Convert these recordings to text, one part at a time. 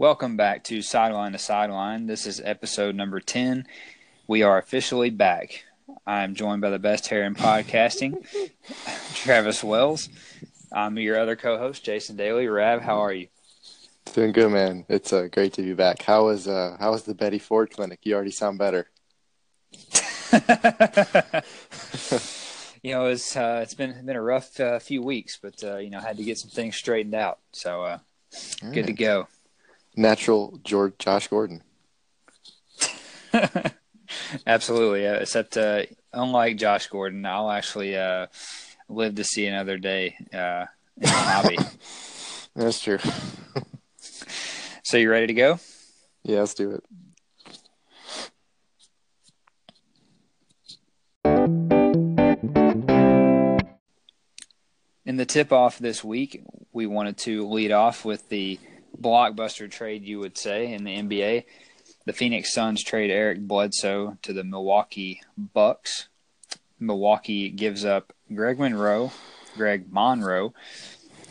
Welcome back to Sideline to Sideline. This is episode number 10. We are officially back. I'm joined by the best hair in podcasting, Travis Wells. I'm your other co host, Jason Daly. Rav, how are you? Doing good, man. It's uh, great to be back. How was uh, how was the Betty Ford clinic? You already sound better. you know, it's uh, it's been been a rough uh, few weeks, but uh, you know, had to get some things straightened out. So uh, good right. to go. Natural George Josh Gordon. Absolutely, except uh, unlike Josh Gordon, I'll actually uh, live to see another day uh, in the hobby. That's true. so you ready to go? Yeah, let's do it. In the tip off this week, we wanted to lead off with the blockbuster trade, you would say, in the NBA. The Phoenix Suns trade Eric Bledsoe to the Milwaukee Bucks. Milwaukee gives up Greg Monroe, Greg Monroe,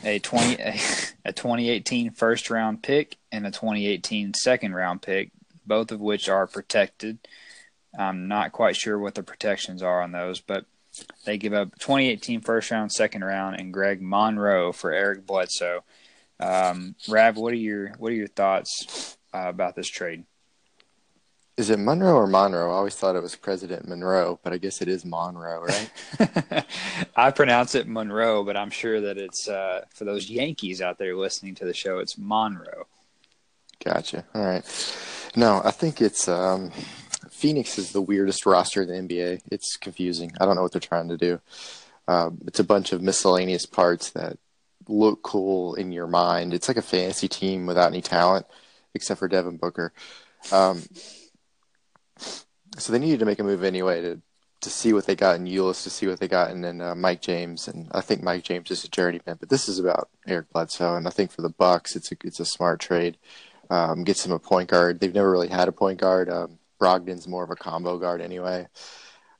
a 20 a, a 2018 first round pick and a 2018 second round pick, both of which are protected. I'm not quite sure what the protections are on those, but they give up 2018 first round, second round, and Greg Monroe for Eric Bledsoe. Um, Rav, what are your what are your thoughts uh, about this trade? Is it Monroe or Monroe? I always thought it was President Monroe, but I guess it is Monroe, right? I pronounce it Monroe, but I'm sure that it's uh, for those Yankees out there listening to the show. It's Monroe. Gotcha. All right. No, I think it's um, Phoenix is the weirdest roster in the NBA. It's confusing. I don't know what they're trying to do. Um, it's a bunch of miscellaneous parts that look cool in your mind. It's like a fantasy team without any talent, except for Devin Booker. Um, so they needed to make a move anyway to to see what they got in Ulis, to see what they got in, in uh, Mike James, and I think Mike James is a journeyman. But this is about Eric Bledsoe, and I think for the Bucks, it's a it's a smart trade. Um, gets them a point guard. They've never really had a point guard. Um, Brogdon's more of a combo guard anyway.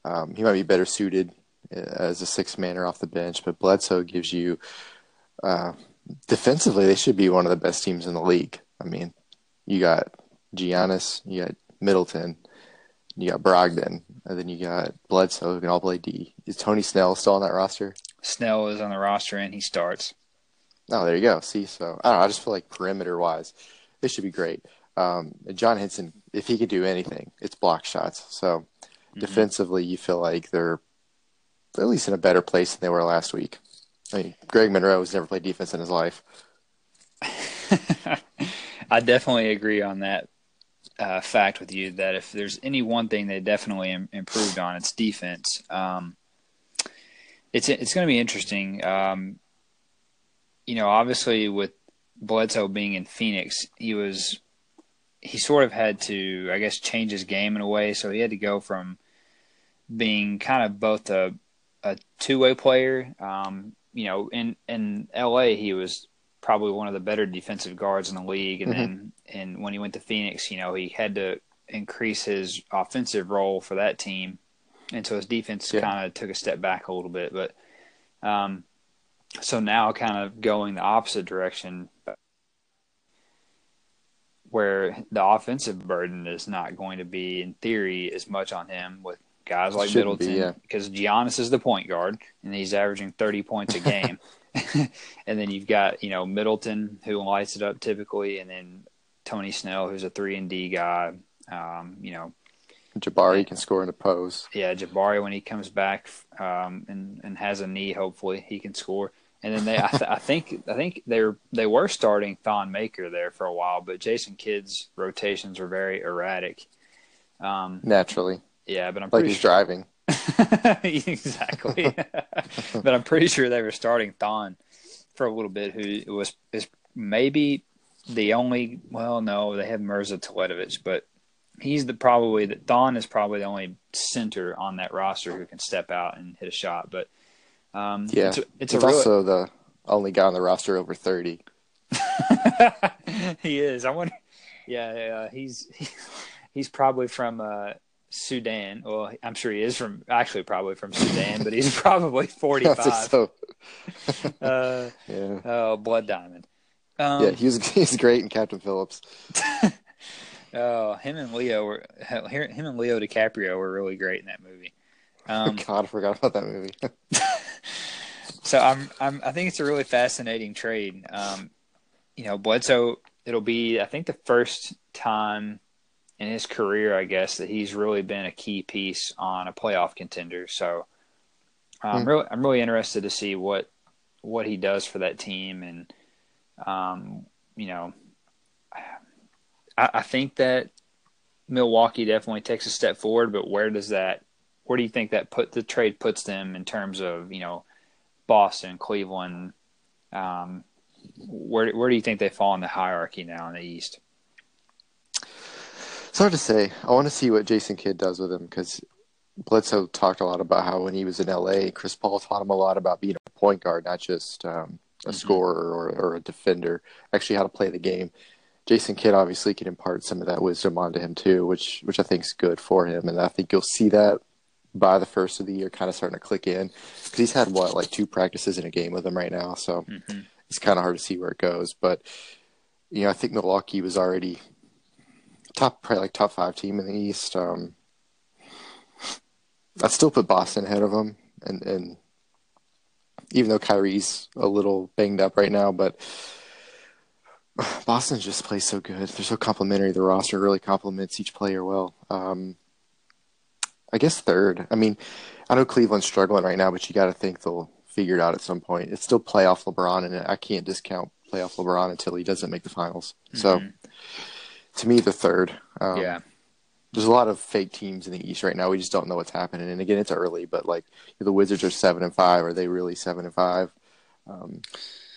Um, he might be better suited uh, as a six maner off the bench, but Bledsoe gives you uh, defensively. They should be one of the best teams in the league. I mean, you got Giannis, you got Middleton, you got Brogdon, and then you got Bledsoe who can all play D. Is Tony Snell still on that roster? Snell is on the roster and he starts. Oh, there you go. See, so I don't know. I just feel like perimeter wise, this should be great. Um, John Henson, if he could do anything, it's block shots. So mm-hmm. defensively, you feel like they're at least in a better place than they were last week. Mean, Greg Monroe has never played defense in his life. I definitely agree on that uh, fact with you that if there's any one thing they definitely Im- improved on, it's defense. Um, it's it's going to be interesting. Um, you know, obviously with Bledsoe being in Phoenix, he was he sort of had to, I guess, change his game in a way. So he had to go from being kind of both a a two way player. Um, you know, in in LA, he was probably one of the better defensive guards in the league, and mm-hmm. then and when he went to Phoenix, you know, he had to increase his offensive role for that team, and so his defense yeah. kind of took a step back a little bit. But um, so now, kind of going the opposite direction, where the offensive burden is not going to be, in theory, as much on him with guys like Middleton, be, yeah. because Giannis is the point guard and he's averaging thirty points a game. and then you've got you know Middleton who lights it up typically, and then Tony Snell who's a three and D guy. Um, you know, Jabari can score in the post. Yeah, Jabari when he comes back um, and and has a knee, hopefully he can score. And then they, I, th- I, think, I think they were they were starting Thon Maker there for a while, but Jason Kidd's rotations were very erratic. Um, Naturally, yeah, but I'm like he's sure... driving. exactly, but I'm pretty sure they were starting Thon for a little bit, who was is maybe the only. Well, no, they have Mirza Teletovic, but he's the probably that Thon is probably the only center on that roster who can step out and hit a shot. But um, yeah, it's, it's real... also the only guy on the roster over thirty. he is. I wonder. Yeah, uh, he's he, he's probably from uh, Sudan. Well, I'm sure he is from actually probably from Sudan, but he's probably 45. so. uh, yeah. Oh, blood diamond. Um, yeah, he was he's great in Captain Phillips. oh, him and Leo were him and Leo DiCaprio were really great in that movie. Um, God, I forgot about that movie. so I'm I'm I think it's a really fascinating trade. Um, you know, Bledsoe. It'll be I think the first time in his career, I guess, that he's really been a key piece on a playoff contender. So I'm Hmm. really I'm really interested to see what what he does for that team, and um, you know, I, I think that Milwaukee definitely takes a step forward. But where does that? Where do you think that put the trade puts them in terms of you know Boston, Cleveland? Um, where where do you think they fall in the hierarchy now in the East? It's hard to say. I want to see what Jason Kidd does with him because Bledsoe talked a lot about how when he was in LA, Chris Paul taught him a lot about being a point guard, not just um, a Mhm. scorer or, or a defender, actually how to play the game. Jason Kidd obviously can impart some of that wisdom onto him too, which which I think is good for him, and I think you'll see that by the first of the year, kind of starting to click in because he's had what like two practices in a game with him right now, so Mm-hmm. it's kind of hard to see where it goes. But you know, I think Milwaukee was already top, probably like top five team in the East. Um, I'd still put Boston ahead of them, and and even though Kyrie's a little banged up right now, but Boston just plays so good. They're so complimentary. The roster really complements each player well. Um, I guess third. I mean, I know Cleveland's struggling right now, but you got to think they'll figure it out at some point. It's still playoff LeBron, and I can't discount playoff LeBron until he doesn't make the finals. So, Mhm. To me, the third. Um, yeah, there's a lot of fake teams in the East right now. We just don't know what's happening. And again, it's early, but like the Wizards are seven and five. Are they really seven and five? Um,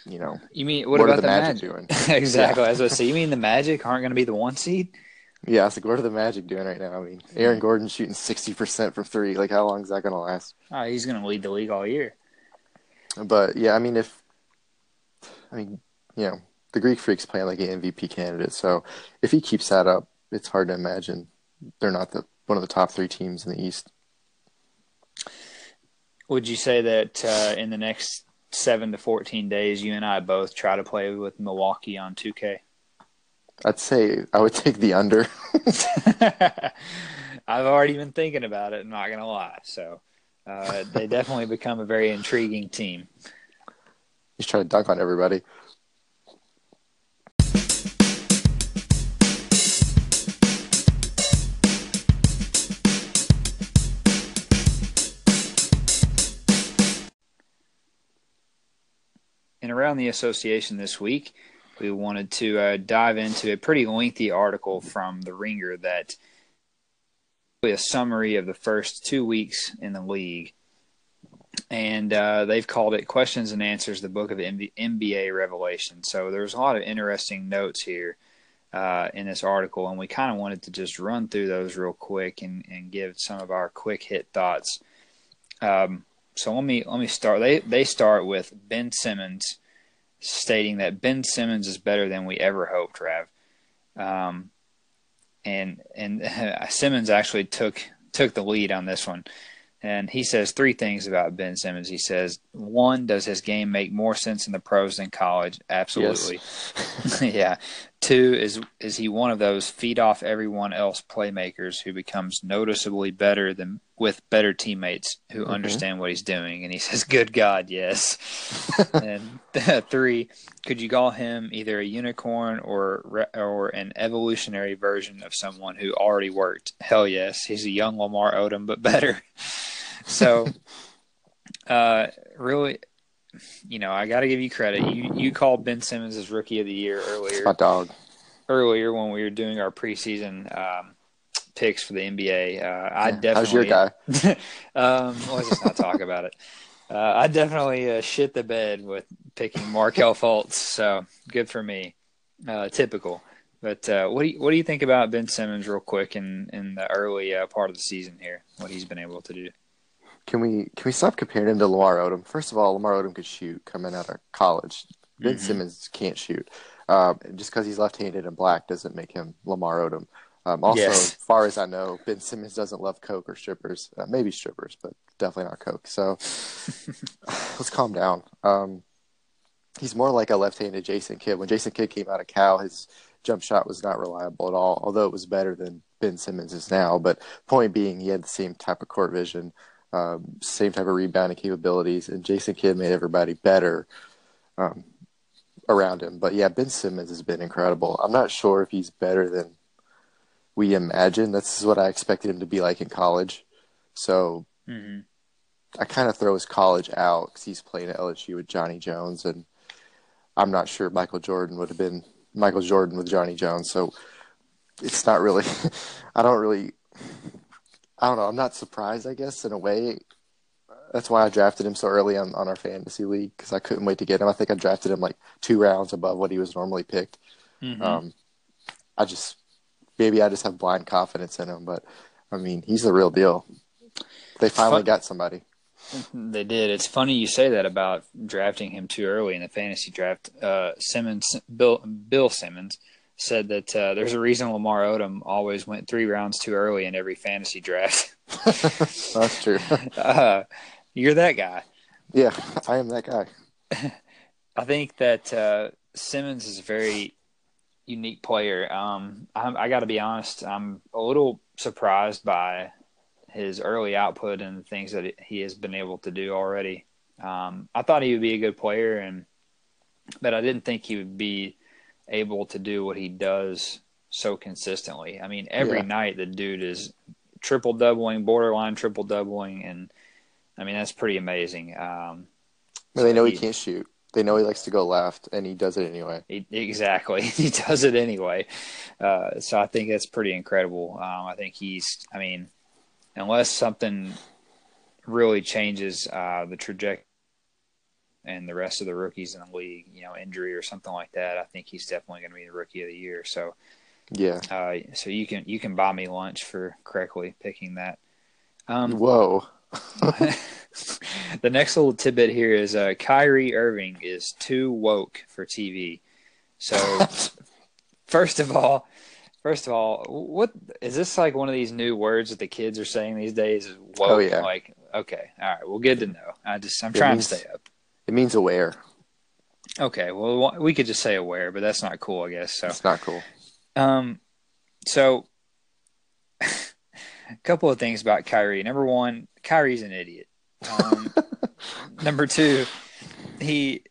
you know, you mean what, what, about are the, Magic, Magic? doing? exactly. As I say, you mean the Magic aren't going to be the one seed? Yeah, it's like what are the Magic doing right now? I mean, Aaron Gordon shooting sixty percent from three. Like, how long is that going to last? Oh, he's going to lead the league all year. But yeah, I mean, if I mean, you know, the Greek Freak's playing like an MVP candidate, so if he keeps that up, it's hard to imagine they're not the one of the top three teams in the East. Would you say that uh, in the next seven to fourteen days, you and I both try to play with Milwaukee on 2K? I'd say I would take the under. I've already been thinking about it. I'm not going to lie. So uh, they definitely become a very intriguing team. He's trying to dunk on everybody. Around the association this week, we wanted to uh, dive into a pretty lengthy article from The Ringer that a summary of the first two weeks in the league. And uh, they've called it Questions and Answers, the book of NBA Revelation. So there's a lot of interesting notes here uh, in this article, and we kind of wanted to just run through those real quick and, and give some of our quick hit thoughts. Um, so let me let me start. They they start with Ben Simmons stating that Ben Simmons is better than we ever hoped, Rav. Um, and and Simmons actually took took the lead on this one. And he says three things about Ben Simmons. He says, one, does his game make more sense in the pros than college? Absolutely. yeah. Two, is is he one of those feed off everyone else playmakers who becomes noticeably better than with better teammates who Mhm. understand what he's doing? And he says, "Good God, yes." and three, could you call him either a unicorn or or an evolutionary version of someone who already worked? Hell yes, he's a young Lamar Odom, but better. so, uh, really, you know, I got to give you credit. You you called Ben Simmons as rookie of the year earlier My dog. earlier when we were doing our preseason um, picks for the NBA. Uh, I Yeah. definitely How's your guy? um, let's just not talk about it. Uh, I definitely uh, shit the bed with picking Markelle Fultz, so good for me. Uh, typical. But uh, what do you what do you think about Ben Simmons, real quick, in in the early uh, part of the season here? What he's been able to do. Can we can we stop comparing him to Lamar Odom? First of all, Lamar Odom could shoot coming out of college. Ben Mhm. Simmons can't shoot. Um, just because he's left-handed and black doesn't make him Lamar Odom. Um, also, Yes. as far as I know, Ben Simmons doesn't love coke or strippers. Uh, maybe strippers, but definitely not coke. So let's calm down. Um, he's more like a left-handed Jason Kidd. When Jason Kidd came out of Cal, his jump shot was not reliable at all, although it was better than Ben Simmons is now. But point being, he had the same type of court vision, um, same type of rebounding capabilities, and Jason Kidd made everybody better um, around him. But yeah, Ben Simmons has been incredible. I'm not sure if he's better than we imagine. That's what I expected him to be like in college. So Mm-hmm. I kind of throw his college out because he's playing at LSU with Johnny Jones, and I'm not sure Michael Jordan would have been Michael Jordan with Johnny Jones. So it's not really. I don't really. I don't know. I'm not surprised. I guess in a way. That's why I drafted him so early on, on our fantasy league because I couldn't wait to get him. I think I drafted him like two rounds above what he was normally picked. Mhm. Um, I just maybe I just have blind confidence in him, but I mean he's the real deal. They finally Fun- got somebody. They did. It's funny you say that about drafting him too early in the fantasy draft. Uh, Simmons, Bill, Bill Simmons, said that uh, there's a reason Lamar Odom always went three rounds too early in every fantasy draft. That's true. uh, you're that guy. yeah, I am that guy. I think that uh, Simmons is a very unique player. Um, I'm, I got to be honest. I'm a little surprised by his early output and the things that he has been able to do already. Um, I thought he would be a good player, and but I didn't think he would be able to do what he does so consistently. I mean, every Yeah. night the dude is triple doubling, borderline triple doubling, and I mean that's pretty amazing. Um, Well, they know he he- can't shoot. They know he likes to go left, and he does it anyway. He, exactly. He does it anyway. Uh, so I think that's pretty incredible. Um, I think he's, I mean, unless something really changes uh, the trajectory and the rest of the rookies in the league, you know, injury or something like that, I think he's definitely going to be the rookie of the year. So, Yeah. uh, so you can you can buy me lunch for correctly picking that. Um, Whoa. the next little tidbit here is uh, Kyrie Irving is too woke for TV. So first of all, first of all, what is this like one of these new words that the kids are saying these days? Is woke? Oh, yeah. Like okay, all right, well, good to know. I just I'm It trying means- to stay up. It means aware. Okay, well, we could just say aware, but that's not cool, I guess. So It's not cool. Um, so a couple of things about Kyrie. Number one, Kyrie's an idiot. Um, number two, he,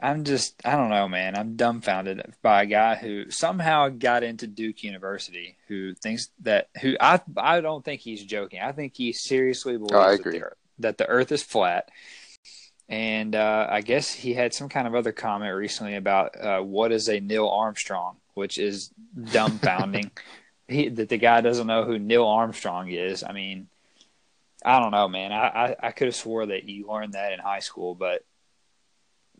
I'm just, I don't know, man. I'm dumbfounded by a guy who somehow got into Duke University, who thinks that, who I, I don't think he's joking. I think he seriously believes Oh, that, the, that the Earth is flat. And uh, I guess he had some kind of other comment recently about uh, what is a Neil Armstrong, which is dumbfounding. he, that the guy doesn't know who Neil Armstrong is. I mean, I don't know, man. I, I, I could have swore that you learned that in high school, but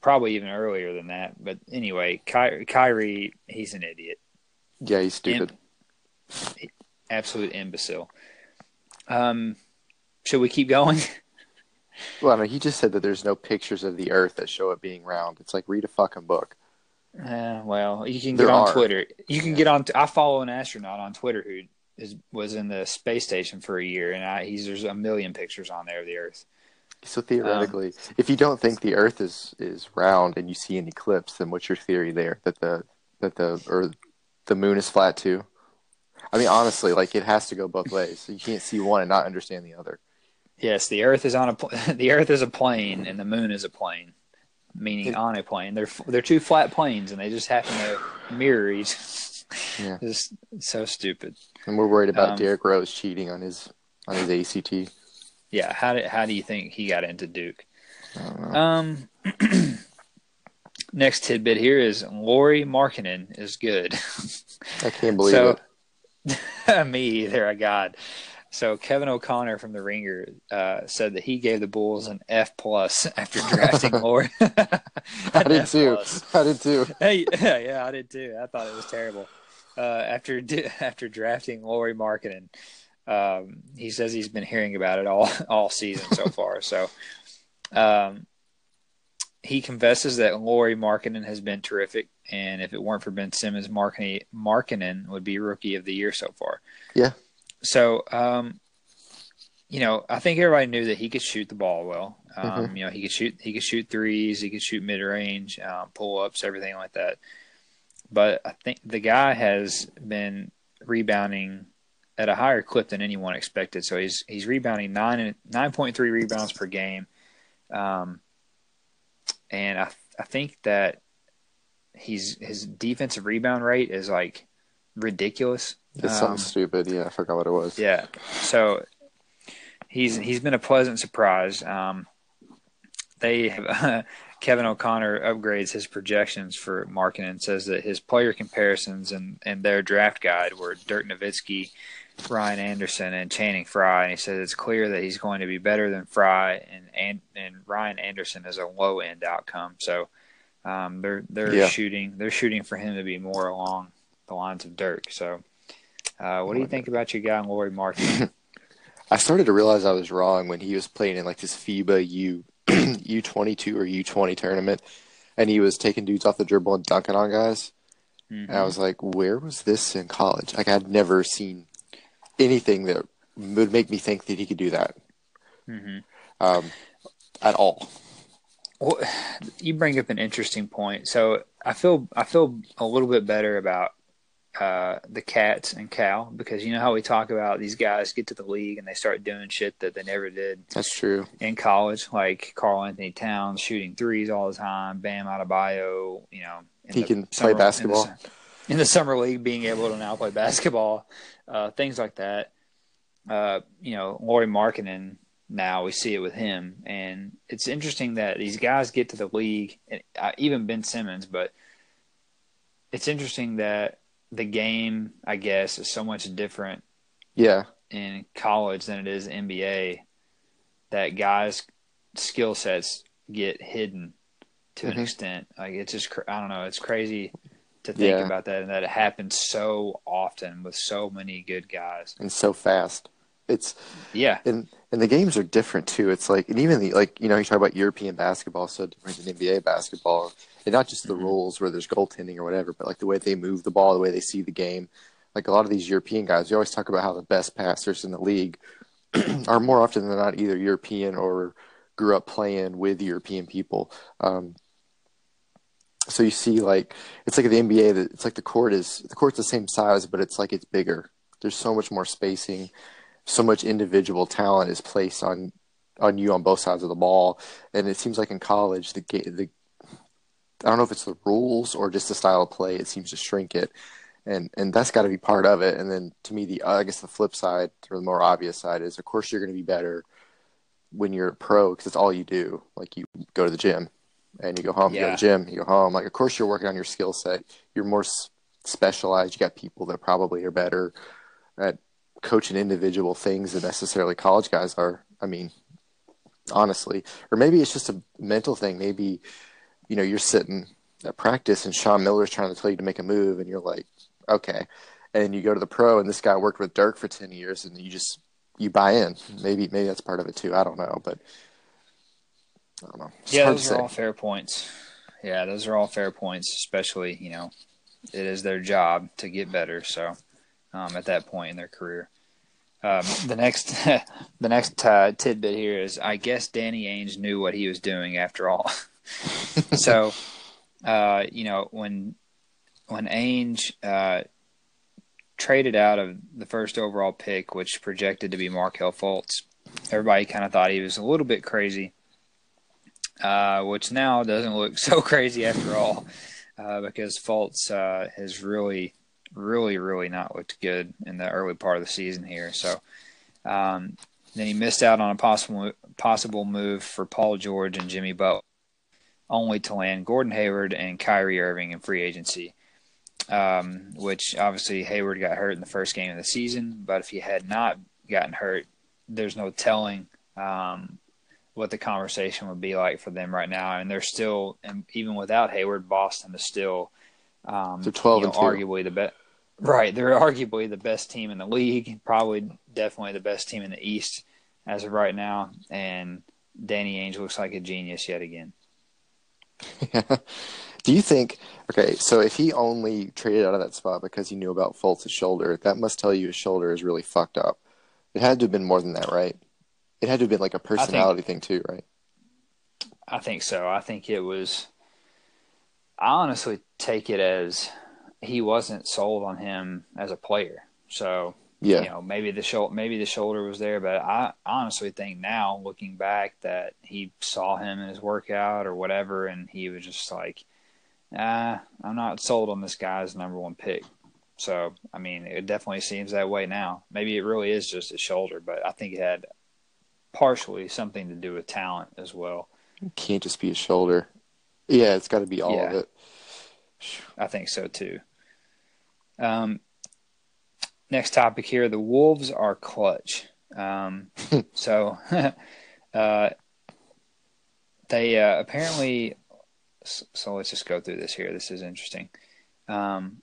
probably even earlier than that. But anyway, Ky- Kyrie, he's an idiot, Yeah, he's stupid. absolute imbecile. Um, should we keep going? Well, I mean, he just said that there's no pictures of the Earth that show it being round. It's like read a fucking book. Uh, well, you can There get on are. Twitter. You can get on. I follow an astronaut on Twitter who is was in the space station for a year, and I, he's there's a million pictures on there of the Earth. So theoretically, if you don't think the Earth is is round and you see an eclipse, then what's your theory there? That the that the Earth, the moon is flat too? I mean, honestly, like it has to go both ways. So you can't see one and not understand the other. Yes, the Earth is on a pl- the Earth is a plane, and the Moon is a plane, meaning It- on a plane. They're they're two flat planes, and they just happen to mirror each. Yeah. It's so stupid. And we're worried about Um, Derrick Rose cheating on his on his ACT. Yeah, how did how do you think he got into Duke? I don't know. Um, next tidbit here is Lauri Markkanen is good. I can't believe so- it. Me either. I God. So Kevin O'Connor from the Ringer uh, said that he gave the Bulls an F plus after drafting Lauri. I did too. I did too. Hey, yeah, yeah, I did too. I thought it was terrible. Uh, after after drafting Lauri Markkanen, um, he says he's been hearing about it all all season so far. So, um, he confesses that Lauri Markkanen has been terrific, and if it weren't for Ben Simmons, Markkanen, Markkanen would be Rookie of the Year so far. Yeah. So, um, you know, I think everybody knew that he could shoot the ball well. Um, Mhm. You know, he could shoot he could shoot threes, he could shoot mid range, um, pull ups, everything like that. But I think the guy has been rebounding at a higher clip than anyone expected. So he's he's rebounding nine nine point three rebounds per game, um, and I I think that he's his defensive rebound rate is like ridiculous. It's Um, something stupid. Yeah, I forgot what it was. yeah. So he's he's been a pleasant surprise. Um, they have, Kevin O'Connor upgrades his projections for Markin and says that his player comparisons and, and their draft guide were Dirk Nowitzki, Ryan Anderson, and Channing Frye. And he says it's clear that he's going to be better than Frye, and and, and Ryan Anderson is a low end outcome. So um, they're they're Yeah. shooting they're shooting for him to be more along the lines of Dirk. So. Uh, what do you think about your guy, Laurie Markin? I started to realize I was wrong when he was playing in like this FIBA U U twenty two or U twenty tournament, and he was taking dudes off the dribble and dunking on guys. Mhm. And I was like, where was this in college? Like I'd never seen anything that would make me think that he could do that Mhm. um, at all. Well, you bring up an interesting point. So I feel I feel a little bit better about uh, the Cats and Cal because you know how we talk about these guys get to the league and they start doing shit that they never did That's true. in college, like Karl-Anthony Towns shooting threes all the time, Bam Adebayo, you know, He can play summer- in the basketball. in the, summer league, being able to now play basketball, uh, things like that. Uh, you know, Lauri Markkanen. Now we see it with him, and it's interesting that these guys get to the league, and uh, even Ben Simmons. But it's interesting that the game, I guess, is so much different Yeah, in college than it is NBA that guys skill sets get hidden to an Mhm. extent like it's just i don't know it's crazy to think Yeah. about that and that it happens so often with so many good guys and so fast. It's yeah and and the games are different too. It's like and even the like you know you talk about European basketball so different than NBA basketball, and not just the Mhm. rules where there's goaltending or whatever, but like the way they move the ball, the way they see the game. Like a lot of these European guys, we always talk about how the best passers in the league are more often than not either European or grew up playing with European people. Um, so you see, like it's like the NBA. That it's like the court is the court's the same size, but it's like it's bigger. There's so much more spacing so much individual talent is placed on on you on both sides of the ball, and it seems like in college the ga- the I don't know if it's the rules or just the style of play. It seems to shrink it, and and that's got to be part of it. And then to me, the I guess the flip side or the more obvious side is, of course, you're going to be better when you're a pro because it's all you do. Like you go to the gym and you go home. You go to the gym. You go home. Like of course you're working on your skill set. You're more specialized. You got people that probably are better at coaching individual things than necessarily college guys are. I mean, honestly, or maybe it's just a mental thing. Maybe you know you're sitting at practice and Sean Miller's trying to tell you to make a move, and you're like, okay, and you go to the pro, and this guy worked with Dirk for ten years, and you just you buy in. Maybe maybe that's part of it too. I don't know, but I don't know. It's yeah those are all fair points yeah those are all fair points especially you know it is their job to get better so um, at that point in their career um, the next the next uh, tidbit here is I guess Danny Ainge knew what he was doing after all. so, uh, you know, when when Ainge uh, traded out of the first overall pick, which projected to be Markelle Fultz, everybody kind of thought he was a little bit crazy, uh, which now doesn't look so crazy after all, uh, because Fultz uh, has really, really, really not looked good in the early part of the season here. So. Um, then he missed out on a possible possible move for Paul George and Jimmy Butler, only to land Gordon Hayward and Kyrie Irving in free agency. Um, which obviously Hayward got hurt in the first game of the season, but if he had not gotten hurt, there's no telling um, what the conversation would be like for them right now. And they're still, and even without Hayward, Boston is still um, They're 12 you know, and two. arguably the best. Right, they're arguably the best team in the league, probably definitely the best team in the East as of right now. And Danny Ainge looks like a genius yet again. Do you think? Okay, so if he only traded out of that spot because he knew about Fultz's shoulder, that must tell you his shoulder is really fucked up. It had to have been more than that, right? It had to have been like a personality thing too, right? I think so. I think it was. I honestly take it as he wasn't sold on him as a player. So Yeah. you know maybe the shoulder maybe the shoulder was there, but I honestly think now looking back that he saw him in his workout or whatever, and he was just like, ah, I'm not sold on this guy as number one pick. So I mean, it definitely seems that way now. Maybe it really is just his shoulder, but I think it had partially something to do with talent as well. Can't just be a shoulder. Yeah, it's got to be all of it. I think so too. Um, next topic here: the Wolves are clutch. Um, so, uh, they uh, apparently. So let's just go through this here. This is interesting. Um,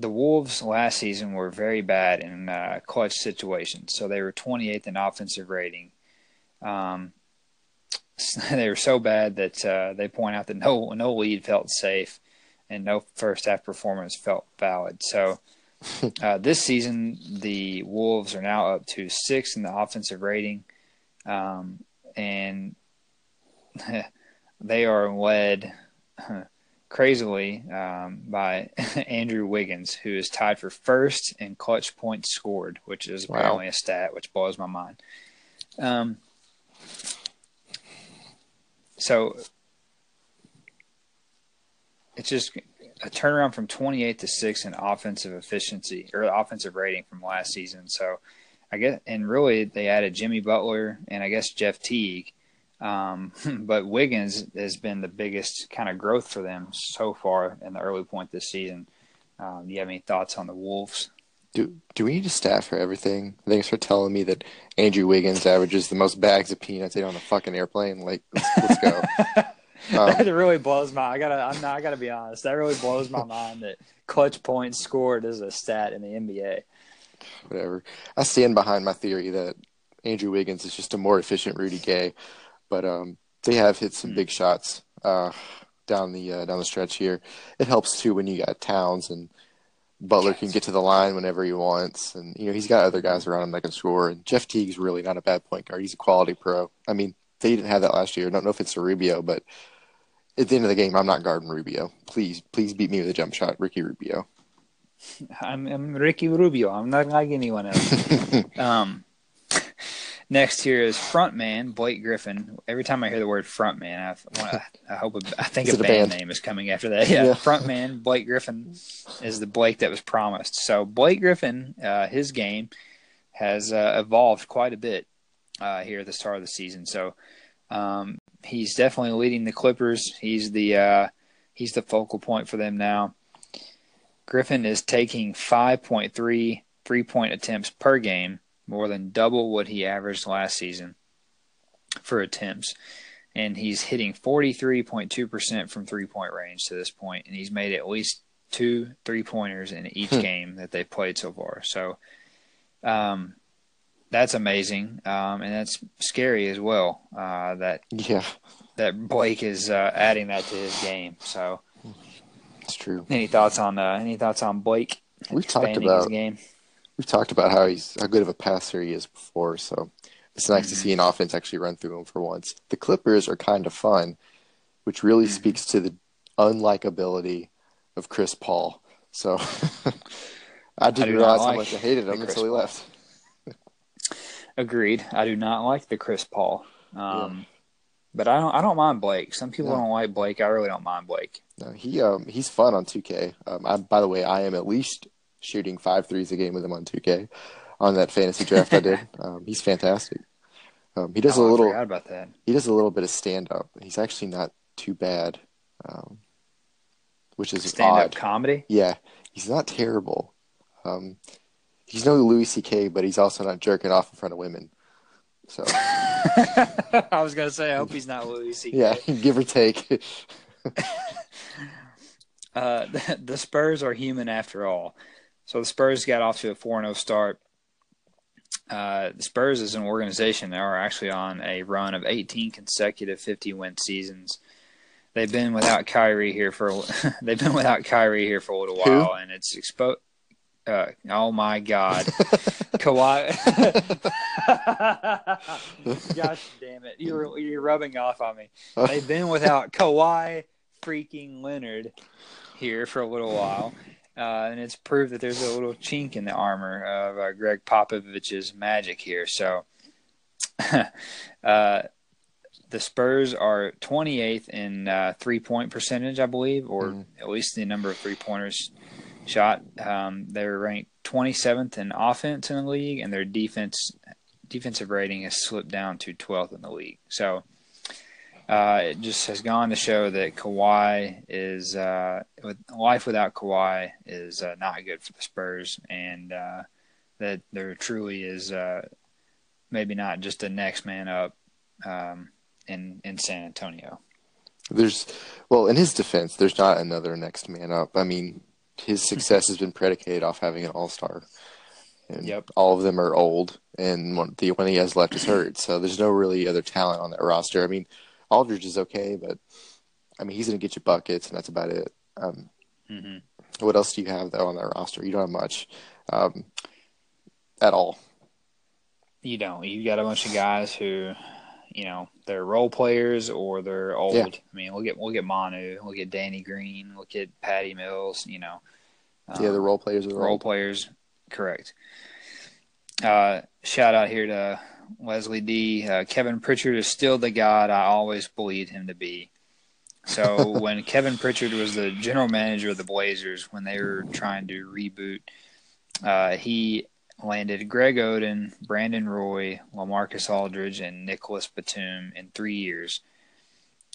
the Wolves last season were very bad in uh, clutch situations. So they were 28th in offensive rating. Um, they were so bad that uh, they point out that no no lead felt safe and no first half performance felt valid. So uh, this season, the Wolves are now up to sixth in the offensive rating, um, and they are led crazily um, by Andrew Wiggins, who is tied for first in clutch points scored, which is Wow. apparently a stat which blows my mind. Um, so it's just a turnaround from 28 to 6 in offensive efficiency or offensive rating from last season. So I guess, and really they added Jimmy Butler and I guess Jeff Teague. Um, but Wiggins has been the biggest kind of growth for them so far in the early point this season. Um, do you have any thoughts on the Wolves? Do do we need a stat for everything? Thanks for telling me that Andrew Wiggins averages the most bags of peanuts ate on a fucking airplane. Like, let's, let's go. Um, that really blows my. I gotta. I'm not. I gotta be honest. That really blows my mind that clutch points scored is a stat in the NBA. whatever. I stand behind my theory that Andrew Wiggins is just a more efficient Rudy Gay, but um, they have hit some Hmm. big shots uh, down the uh, down the stretch here. It helps too when you got Towns and Butler can get to the line whenever he wants, and you know he's got other guys around him that can score. And Jeff Teague's really not a bad point guard. He's a quality pro. I mean, they didn't have that last year. I don't know if it's a Rubio, but at the end of the game, I'm not guarding Rubio. Please, please beat me with a jump shot, Ricky Rubio. I'm, I'm Ricky Rubio. I'm not like anyone else. um, next here is frontman Blake Griffin. Every time I hear the word frontman, I, wanna, I hope a, I think a it a band, band? name is coming after that. Yeah, Yeah. frontman Blake Griffin is the Blake that was promised. So Blake Griffin, uh, his game has uh, evolved quite a bit uh, here at the start of the season. So um, he's definitely leading the Clippers. He's the uh, he's the focal point for them now. Griffin is taking 5.3 three point attempts per game, more than double what he averaged last season for attempts. And he's hitting 43.2% from three point range to this point, and he's made at least two three pointers in each Hmm. game that they've played so far. So um, that's amazing, um, and that's scary as well. Uh, that Yeah, that Blake is uh, adding that to his game. So, it's true. any thoughts on uh, any thoughts on Blake? We've talked expanding his about game. we've talked about how he's how good of a passer he is before, so it's nice to see an offense actually run through him for once. The Clippers are kind of fun, which really Mhm. speaks to the unlikability of Chris Paul. So I didn't not realize how much I hated him until he left. Agreed. I do not like the Chris Paul. Um, But I don't. I don't mind Blake. Some people No. don't like Blake. I really don't mind Blake. No, he um he's fun on 2K. Um, I, by the way, I am at least shooting five threes a game with him on 2K on that fantasy draft I did. Um, he's fantastic. Um, he does Oh, a little. about that. he does a little bit of stand up. He's actually not too bad, um, which is stand up comedy. Yeah, he's not terrible. Um, he's no Louis C.K., but he's also not jerking off in front of women. So I was gonna say. I hope he's not Louis C.K. yeah, give or take. Uh, the, the Spurs are human after all. So the Spurs got off to a 4 0 start. Uh, the Spurs, is an organization, that are actually on a run of 18 consecutive 50 win seasons. They've been without Kyrie here for they've been without Kyrie here for a little Who? while, and it's exposed Uh, oh my God, Kawhi! Gosh damn it, you're you're rubbing off on me. They've been without Kawhi freaking Leonard here for a little while, uh, and it's proved that there's a little chink in the armor of uh, Gregg Popovich's magic here. So, uh, the Spurs are 28th in uh, three point percentage, I believe, or mm. at least the number of three pointers shot. Um, they're ranked 27th in offense in the league, and their defense defensive rating has slipped down to 12th in the league. So uh, it just has gone to show that Kawhi is uh, with life without Kawhi is uh, not good for the Spurs, and uh, that there truly is uh, maybe not just a next man up um, in in San Antonio. There's well, in his defense, there's not another next man up. I mean, his success has been predicated off having an all star. And yep. all of them are old, and one, the one he has left is hurt. So there's no really other talent on that roster. I mean, Aldridge is okay, but I mean, he's going to get you buckets, and that's about it. Um, mm-hmm. What else do you have though on that roster? You don't have much um, at all. You don't. You've got a bunch of guys who, you know, they're role players or they're old. Yeah. I mean, we'll get we'll get Manu, we'll get Danny Green, we'll get Patty Mills. You know, um, yeah, the role players are role old. players. Correct. Uh, shout out here to Leslie D. Uh, Kevin Pritchard is still the god I always believed him to be. So when Kevin Pritchard was the general manager of the Blazers, when they were trying to reboot, uh, he landed Greg Oden, Brandon Roy, LaMarcus Aldridge, and Nicolas Batum in three years.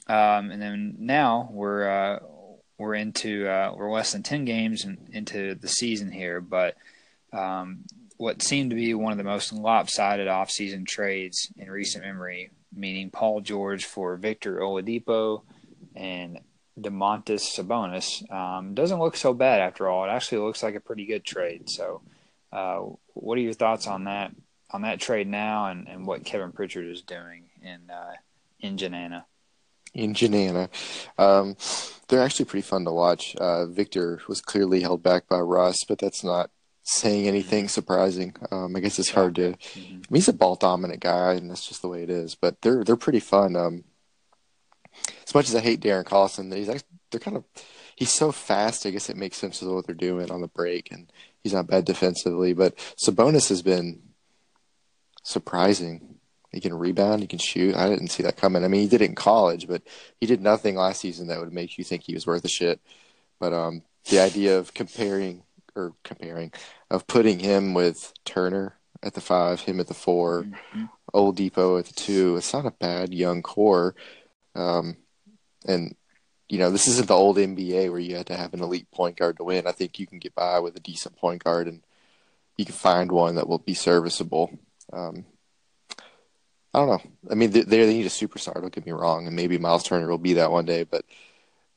Um, and then now we're uh, we're into uh, we're less than ten games in, into the season here, but um, what seemed to be one of the most lopsided offseason trades in recent memory, meaning Paul George for Victor Oladipo and Domantas Sabonis, um, doesn't look so bad after all. It actually looks like a pretty good trade. So, uh, what are your thoughts on that on that trade now, and, and what Kevin Pritchard is doing in uh, in Janana? In Janana, um, they're actually pretty fun to watch. Uh, Victor was clearly held back by Russ, but that's not saying anything surprising. Um, I guess it's hard to. Mm-hmm. I mean, he's a ball dominant guy, and that's just the way it is. But they're they're pretty fun. Um, as much as I hate Darren Collison, he's actually, they're kind of he's so fast. I guess it makes sense with what they're doing on the break, and he's not bad defensively. But Sabonis has been surprising. He can rebound. He can shoot. I didn't see that coming. I mean, he did it in college, but he did nothing last season that would make you think he was worth a shit. But um, the idea of comparing or comparing of putting him with Turner at the five, him at the 4 mm-hmm. Oladipo at the two. It's not a bad young core. Um, and you know, this isn't the old NBA where you had to have an elite point guard to win. I think you can get by with a decent point guard, and you can find one that will be serviceable. Um, I don't know. I mean, they, they need a superstar. Don't get me wrong, and maybe Miles Turner will be that one day. But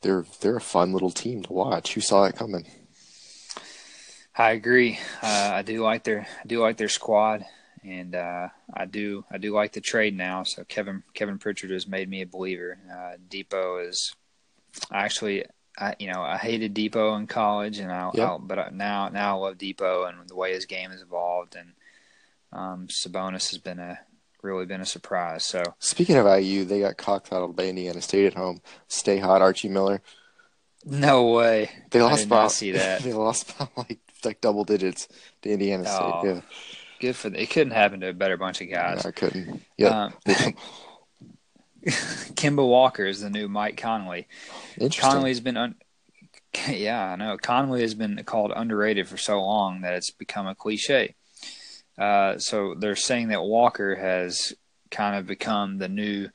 they're they're a fun little team to watch. Who saw it coming? I agree. Uh, I do like their I do like their squad, and uh, I do I do like the trade now. So Kevin Kevin Pritchard has made me a believer. Uh, Dipo is actually I you know I hated Dipo in college, and I yep. but now now I love Dipo and the way his game has evolved, and um, Sabonis has been a really been a surprise. So speaking of IU, they got cocked out by Indiana State at home. Stay hot, Archie Miller. No way. They lost by see that. They lost by like like double digits to Indiana State. Oh, yeah, good for them. It couldn't happen to a better bunch of guys. No, I couldn't. Yeah. Um, Kemba Walker is the new Mike Conley. Interesting. Conley's been un- yeah, I know. Conley has been called underrated for so long that it's become a cliche. Uh, so they're saying that Walker has kind of become the new,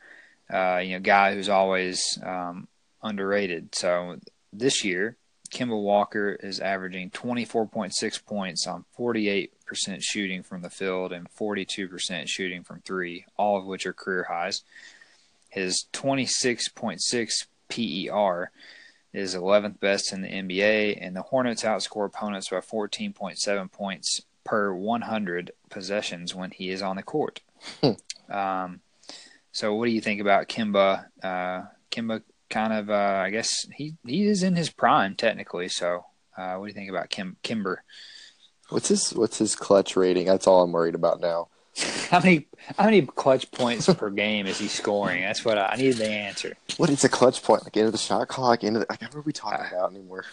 uh, you know, guy who's always um, underrated. So this year, Kemba Walker is averaging 24.6 points on 48% shooting from the field and 42% shooting from three, all of which are career highs. His 26.6 PER is 11th best in the NBA, and the Hornets outscore opponents by 14.7 points per 100 possessions when he is on the court. Hmm. um, so, what do you think about Kemba? Uh, Kemba kind of, uh, I guess he he is in his prime technically. So, uh, what do you think about Kim Kimber? What's his What's his clutch rating? That's all I'm worried about now. How many how many clutch points per game is he scoring? That's what I, I needed the answer. What is a clutch point? Like into the shot clock? Into the, like what are we talking about anymore?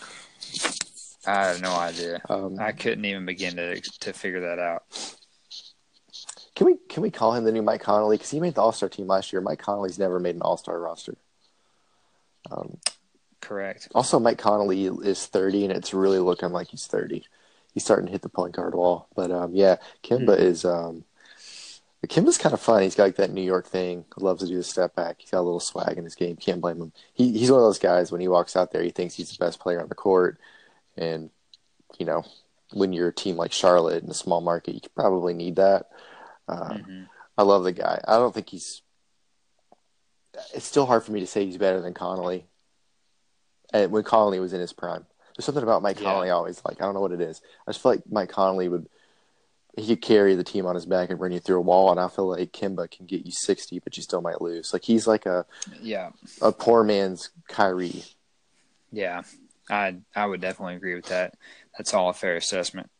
I have no idea. Um, I couldn't even begin to to figure that out. Can we can we call him the new Mike Conley? Because he made the All Star team last year. Mike Conley's never made an All Star roster. Um, Correct. also, Mike Conley is 30, and it's really looking like he's 30. He's starting to hit the point guard wall. But um, yeah, Kemba Hmm. is um, Kemba's kind of fun. He's got like that New York thing. Loves to do the step back. He's got a little swag in his game. Can't blame him. He he's one of those guys when he walks out there, he thinks he's the best player on the court. And you know, when you're a team like Charlotte in a small market, you probably need that. Uh, Mhm. I love the guy. I don't think he's. It's still hard for me to say he's better than Conley. And when Conley was in his prime, there's something about Mike Yeah. Conley I always like. I don't know what it is. I just feel like Mike Conley would. He could carry the team on his back and run you through a wall, and I feel like Kemba can get you 60, but you still might lose. Like he's like a Yeah. a poor man's Kyrie. Yeah. I I would definitely agree with that. That's all a fair assessment.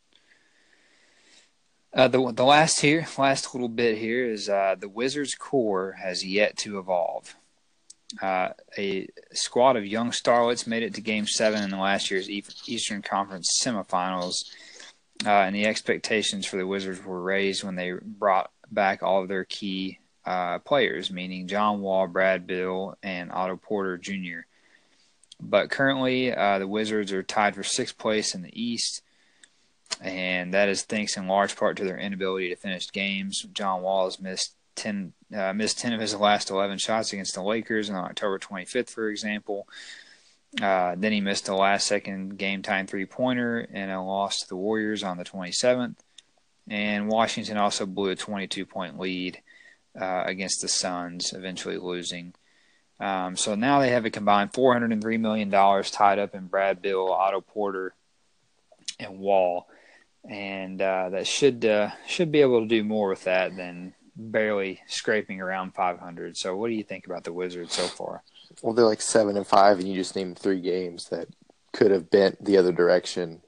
Uh, the the last here, last little bit here is uh, the Wizards core has yet to evolve. Uh, a squad of young starlets made it to Game Seven in the last year's Eastern Conference semifinals, uh, and the expectations for the Wizards were raised when they brought back all of their key uh, players, meaning John Wall, Brad Beal, and Otto Porter Jr. But currently, uh, the Wizards are tied for sixth place in the East, and that is thanks in large part to their inability to finish games. John Wall has missed ten uh, missed ten of his last eleven shots against the Lakers on October 25th, for example. Uh, then he missed a last second game time three pointer and a loss to the Warriors on the 27th. And Washington also blew a 22 point lead uh, against the Suns, eventually losing. Um, so now they have a combined $403 million tied up in Brad Beal, Otto Porter, and Wall. And uh, that should uh, should be able to do more with that than barely scraping around 500. So what do you think about the Wizards so far? Well, they're like seven and five, and you just named three games that could have bent the other direction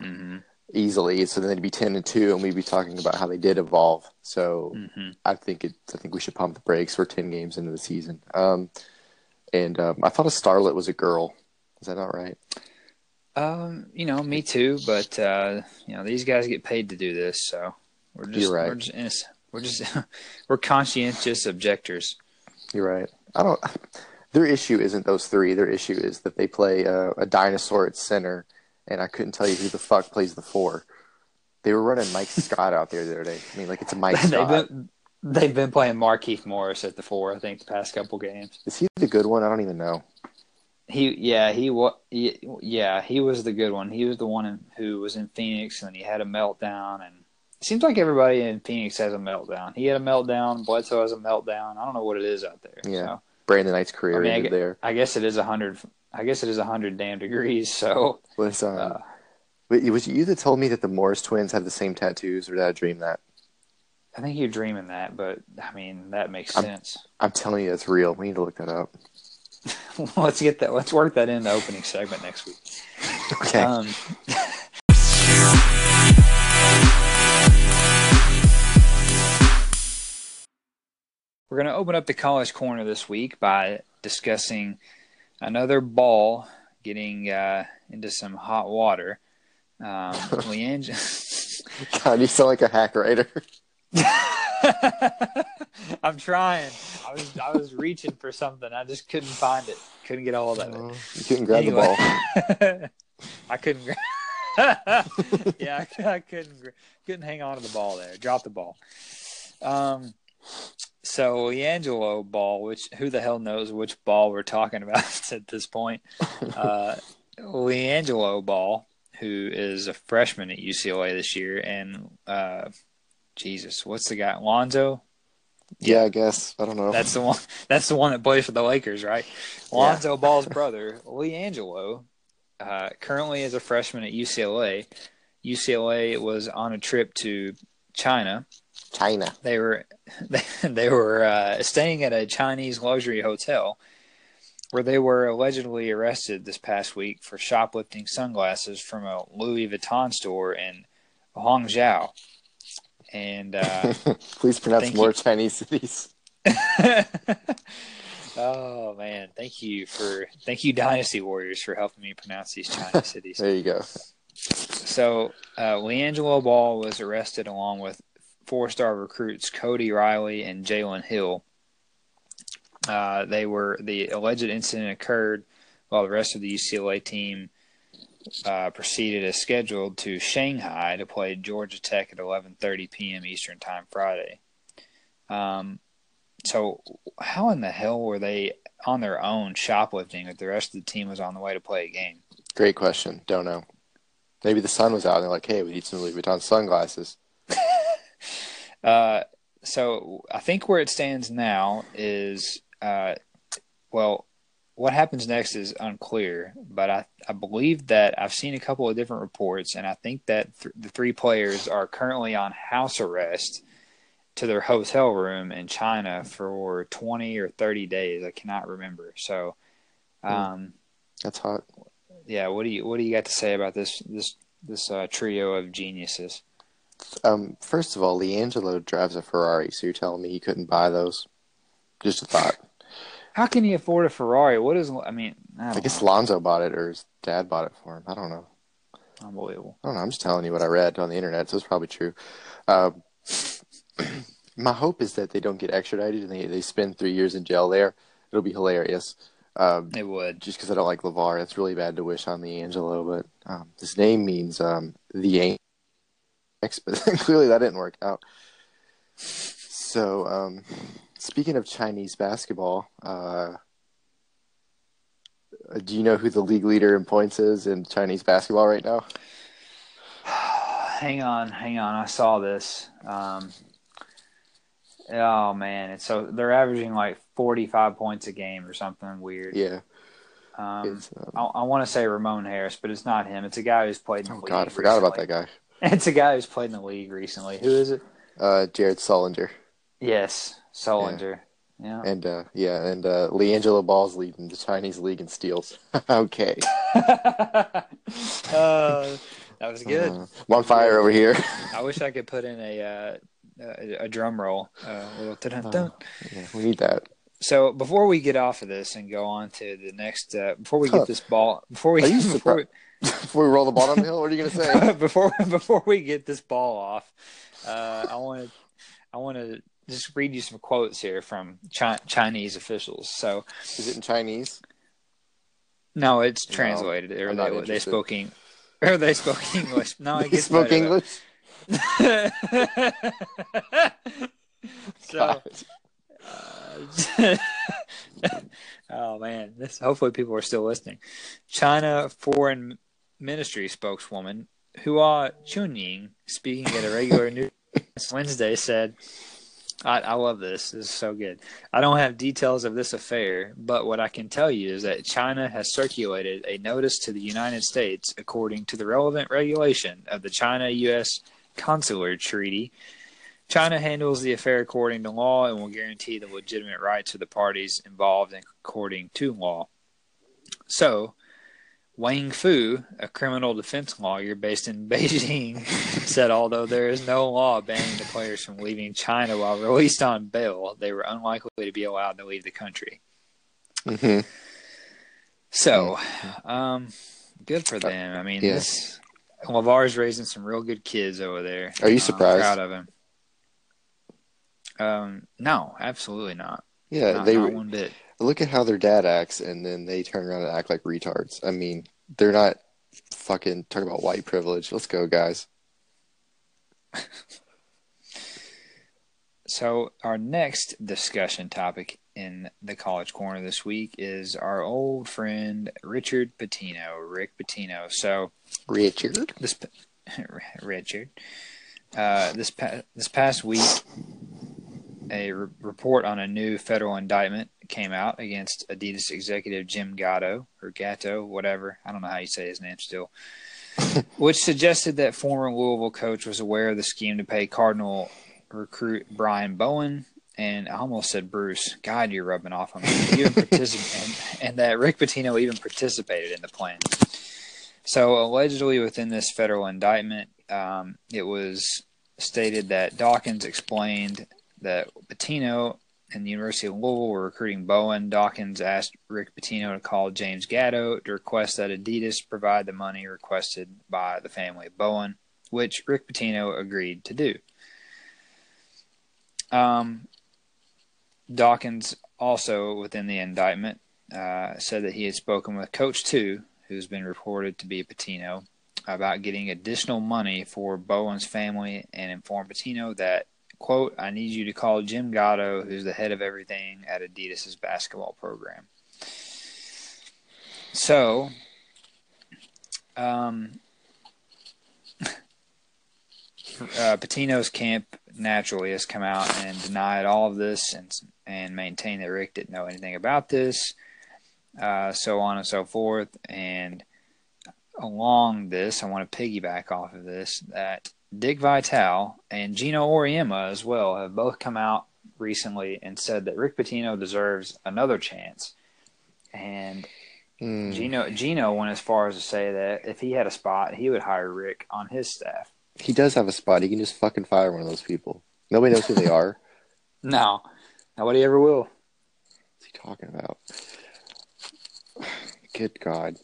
hmm easily. So then they'd be ten and two, and we'd be talking about how they did evolve. So hmm I think it. I think we should pump the brakes. We're ten games into the season. Um, and um, I thought a starlet was a girl. Is that not right? Um, you know, me too, but uh, you know, these guys get paid to do this, so we're just You're right. we're just innocent. we're just we're conscientious objectors. You're right. I don't. Their issue isn't those three. Their issue is that they play a, a dinosaur at center, and I couldn't tell you who the fuck plays the four. They were running Mike Scott out there the other day. I mean, like it's a Mike they've Scott. been they've been playing Markieff Morris at the four, I think, the past couple games. Is he the good one? I don't even know. He yeah he was yeah he was the good one. He was the one in, who was in Phoenix and he had a meltdown and it seems like everybody in Phoenix has a meltdown. He had a meltdown. Bledsoe has a meltdown. I don't know what it is out there. Yeah. So, Brandon Knight's career I mean, I there. I guess it is a hundred. I guess it is a hundred damn degrees. So Was um, uh, was it you that told me that the Morris twins had the same tattoos, or did I dream that? I think you're dreaming that, but I mean that makes I'm- sense. I'm telling you, it's real. We need to look that up. let's get that. Let's work that in the opening segment next week. Okay. Um, we're going to open up the college corner this week by discussing another ball getting uh, into some hot water. Um, Leange. God, you sound like a hack writer. I'm trying. I was I was reaching for something. I just couldn't find it. Couldn't get a hold of it. You couldn't grab the ball. I couldn't. Gra- yeah, I, I couldn't. gra- Couldn't hang on to the ball there. Drop the ball. Um. So LiAngelo ball, which who the hell knows which ball we're talking about at this point? Uh, LiAngelo ball, who is a freshman at UCLA this year, and uh, Jesus, what's the guy? Lonzo. Yeah, I guess. I don't know. That's the one. That's the one that plays for the Lakers, right? Lonzo Ball's brother, LiAngelo, uh, currently is a freshman at UCLA. UCLA was on a trip to China. China. They were they, they were uh, staying at a Chinese luxury hotel where they were allegedly arrested this past week for shoplifting sunglasses from a Louis Vuitton store in Huangzhou. And uh, please pronounce more you. Chinese cities. oh man, thank you for thank you Dynasty Warriors for helping me pronounce these Chinese cities. There you go. So, uh, LiAngelo Ball was arrested along with four-star recruits Cody Riley and Jalen Hill. Uh, they were the alleged incident occurred while the rest of the UCLA team uh, proceeded as scheduled to Shanghai to play Georgia Tech at 11:30 p.m. Eastern Time Friday. Um, so, how in the hell were they on their own shoplifting if the rest of the team was on the way to play a game? Great question. Don't know. Maybe the sun was out and they're like, hey, we need some Louis Vuitton sunglasses. Uh, so I think where it stands now is, uh, well, what happens next is unclear, but I, I believe that I've seen a couple of different reports, and I think that th- the three players are currently on house arrest to their hotel room in China for 20 or 30 days. I cannot remember. So, um, That's hot. yeah, what do you what do you got to say about this this this uh, trio of geniuses? Um, first of all, LiAngelo drives a Ferrari, so you're telling me he couldn't buy those? Just a thought. How can he afford a Ferrari? What is I mean? I, I guess know. Lonzo bought it or his dad bought it for him. I don't know. unbelievable. I don't know. I'm just telling you what I read on the internet, so it's probably true. Um, my hope is that they don't get extradited and they, they spend three years in jail there. It'll be hilarious. Um, It would. just because I don't like LaVar. It's really bad to wish on the Angelo, but um, his name means um, the Clearly that didn't work out. So, um, speaking of Chinese basketball, uh, do you know who the league leader in points is in Chinese basketball right now? hang on, hang on. I saw this. Um, oh man, it's so they're averaging like forty-five points a game or something weird. Yeah, Um, um, I, I want to say Ramon Harris, but it's not him. It's a guy who's played in oh god, I forgot about that guy. It's a guy who's played in the league recently. Who is it? Uh, Jared Sullinger, Yes, Sullinger. Yeah. and uh, yeah, and uh, LiAngelo Ball's leading the Chinese league in steals. okay, uh, that was good. Uh, on fire over here. I wish I could put in a uh, a, a drum roll, uh, little dun-dun-dun. yeah, we need that. So before we get off of this and go on to the next, uh, before we Huh. get this ball, before we before we, Before we roll the the hill, what are you gonna say? before before we get this ball off, uh, I want to I want to just read you some quotes here from chi- Chinese officials. So Is it in Chinese? no, it's No, translated, or I'm not they they spoke Eng- or they spoke English. No, it He spoke. English. so, uh, oh man, this hopefully people are still listening. China Foreign Ministry spokeswoman Hua Chunying, speaking at a regular news Wednesday, said, I, "I love this. This is so good. I don't have details of this affair, but what I can tell you is that China has circulated a notice to the United States according to the relevant regulation of the China-U.S." Consular Treaty. China handles the affair according to law and will guarantee the legitimate rights of the parties involved according to law. So, Wang Fu, a criminal defense lawyer based in Beijing, said although there is no law banning the players from leaving China while released on bail, they were unlikely to be allowed to leave the country. hmm So, um, good for them. I mean, Yeah. this LaVar's raising some real good kids over there. Are you I'm surprised? proud of him. Um, no, absolutely not. Yeah, not, they not one bit. Look at how their dad acts, and then they turn around and act like retards. I mean, they're not fucking talking about white privilege. Let's go, guys. So, our next discussion topic in the college corner this week is our old friend Richard Pitino, Rick Pitino. So, Richard. this Richard, uh, this pa- this past week, a re- report on a new federal indictment came out against Adidas executive Jim Gatto or Gatto, whatever. I don't know how you say his name still. which suggested that former Louisville coach was aware of the scheme to pay Cardinal recruit Brian Bowen and I almost said Bruce. God, you're rubbing off on me. Even particip- and, and that Rick Pitino even participated in the plan. So allegedly, within this federal indictment, um, it was stated that Dawkins explained that Pitino and the University of Louisville were recruiting Bowen. Dawkins asked Rick Pitino to call James Gatto to request that Adidas provide the money requested by the family of Bowen, which Rick Pitino agreed to do. Um, Dawkins also, within the indictment, uh, said that he had spoken with Coach Two, who's been reported to be Pitino, about getting additional money for Bowen's family and informed Pitino that, quote, I need you to call Jim Gatto, who's the head of everything at Adidas's basketball program. So, um, uh, Pitino's camp naturally has come out and denied all of this and and maintained that Rick didn't know anything about this, uh, so on and so forth. And along this, I want to piggyback off of this that Dick Vitale and Geno Auriemma as well have both come out recently and said that Rick Pitino deserves another chance. And mm. Geno Geno went as far as to say that if he had a spot, he would hire Rick on his staff. He does have a spot. He can just fucking fire one of those people. Nobody knows who they are. No, nobody ever will. What's he talking about? Good God.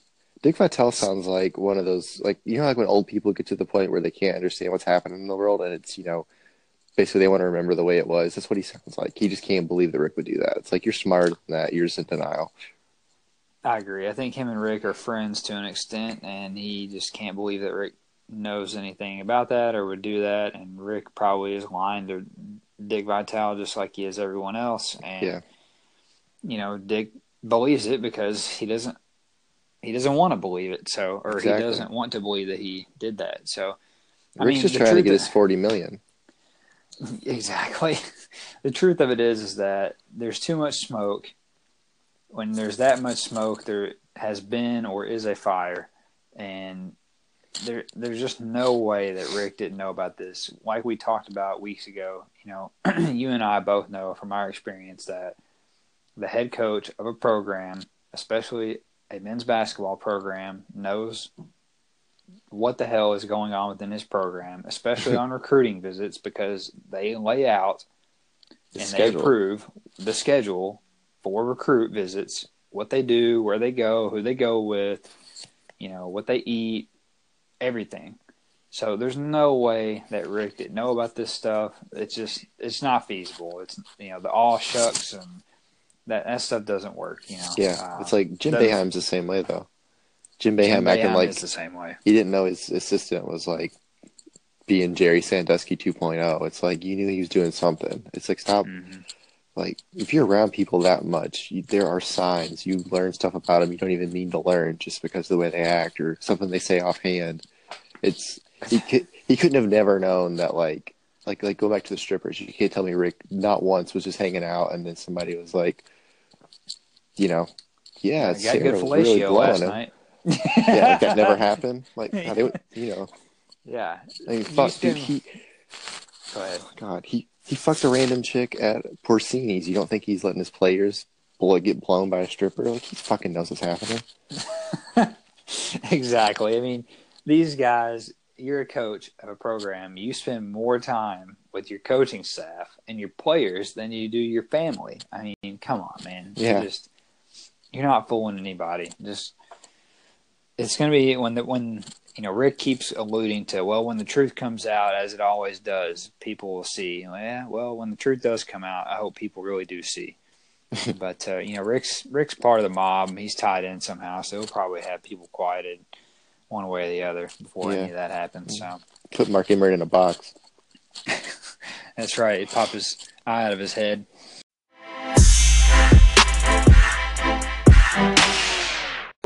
Dick Vitale sounds like one of those, like, you know, like when old people get to the point where they can't understand what's happening in the world and it's, you know, basically they want to remember the way it was. That's what he sounds like. He just can't believe that Rick would do that. It's like you're smarter than that. You're just in denial. I agree. I think him and Rick are friends to an extent, and he just can't believe that Rick knows anything about that or would do that. And Rick probably is lying to Dick Vitale just like he is everyone else. And yeah. you know, Dick believes it because he doesn't he doesn't want to believe it. So or exactly. he doesn't want to believe that he did that. So I Rick's mean, just trying to get his forty million. Exactly. the truth of it is is that there's too much smoke. When there's that much smoke, there has been or is a fire, and there there's just no way that Rick didn't know about this. Like we talked about weeks ago, you know, you and I both know from our experience that the head coach of a program, especially a men's basketball program, knows what the hell is going on within his program, especially on recruiting visits, because they lay out the and schedule. they approve the schedule for recruit visits, what they do, where they go, who they go with, you know, what they eat, everything. So there's no way that Rick didn't know about this stuff. It's just it's not feasible. It's you know the all shucks and that that stuff doesn't work. You know. Yeah, it's like Jim Boeheim's the same way though. Jim Boeheim Jim acting Boeheim like the same way. He didn't know his assistant was like being Jerry Sandusky 2.0. It's like you knew he was doing something. It's like stop. Mm-hmm. Like if you're around people that much, you, there are signs. You learn stuff about them you don't even mean to learn just because of the way they act or something they say offhand. It's he could, he couldn't have never known that like like like go back to the strippers. You can't tell me Rick not once was just hanging out and then somebody was like, you know, yeah, I got good fellatio really last him. night. yeah, like that never happened. Like they, you know. Yeah. I mean, fuck, dude. He. Go ahead. Oh, God, he he fucked a random chick at Porcini's. You don't think he's letting his players bullet get blown by a stripper? Like he fucking knows what's happening. exactly. I mean, these guys, you're a coach of a program. You spend more time with your coaching staff and your players than you do your family. I mean, come on, man. Yeah. You're just you're not fooling anybody. Just it's going to be when the when you know Rick keeps alluding to well when the truth comes out as it always does people will see yeah well when the truth does come out I hope people really do see but uh, you know Rick's Rick's part of the mob he's tied in somehow so he'll probably have people quieted one way or the other before yeah. any of that happens. So put Mark Emmert in a box. That's right. He pop his eye out of his head.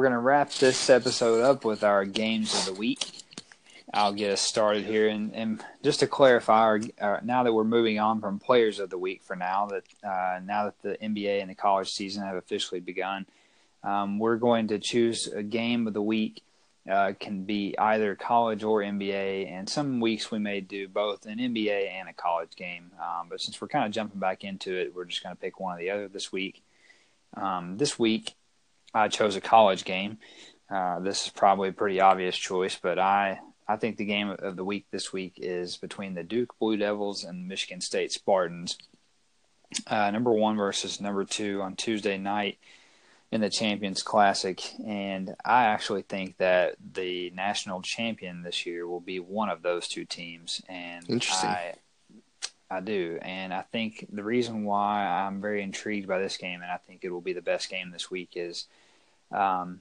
We're gonna wrap this episode up with our games of the week. I'll get us started here, and, and just to clarify, our, now that we're moving on from players of the week for now, that uh, now that the NBA and the college season have officially begun, um, we're going to choose a game of the week uh, can be either college or NBA, and some weeks we may do both an NBA and a college game. Um, but since we're kind of jumping back into it, we're just going to pick one or the other this week. Um, this week, I chose a college game. Uh, this is probably a pretty obvious choice, but I I think the game of the week this week is between the Duke Blue Devils and Michigan State Spartans. Uh, number one versus number two on Tuesday night in the Champions Classic, and I actually think that the national champion this year will be one of those two teams. And Interesting. I, I do, and I think the reason why I'm very intrigued by this game, and I think it will be the best game this week, is, um,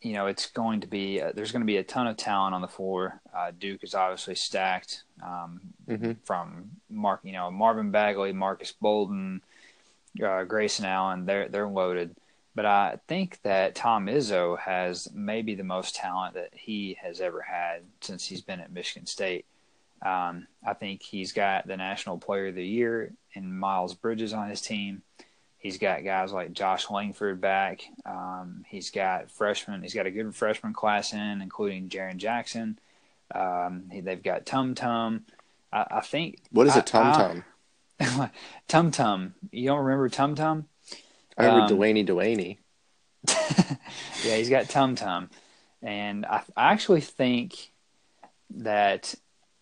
you know, it's going to be uh, there's going to be a ton of talent on the floor. Uh, Duke is obviously stacked um, hmm from Mark, you know, Marvin Bagley, Marques Bolden, uh, Grayson Allen. They're they're loaded. But I think that Tom Izzo has maybe the most talent that he has ever had since he's been at Michigan State. Um, I think he's got the National Player of the Year and Miles Bridges on his team. He's got guys like Josh Langford back. Um, he's got freshmen. He's got a good freshman class in, including Jaren Jackson. Um, he, they've got Tum Tum. I, I think. What is a tum tum? Tum Tum. You don't remember Tum Tum? I remember um, Delaney Delaney. yeah, he's got Tum Tum, and I, I actually think that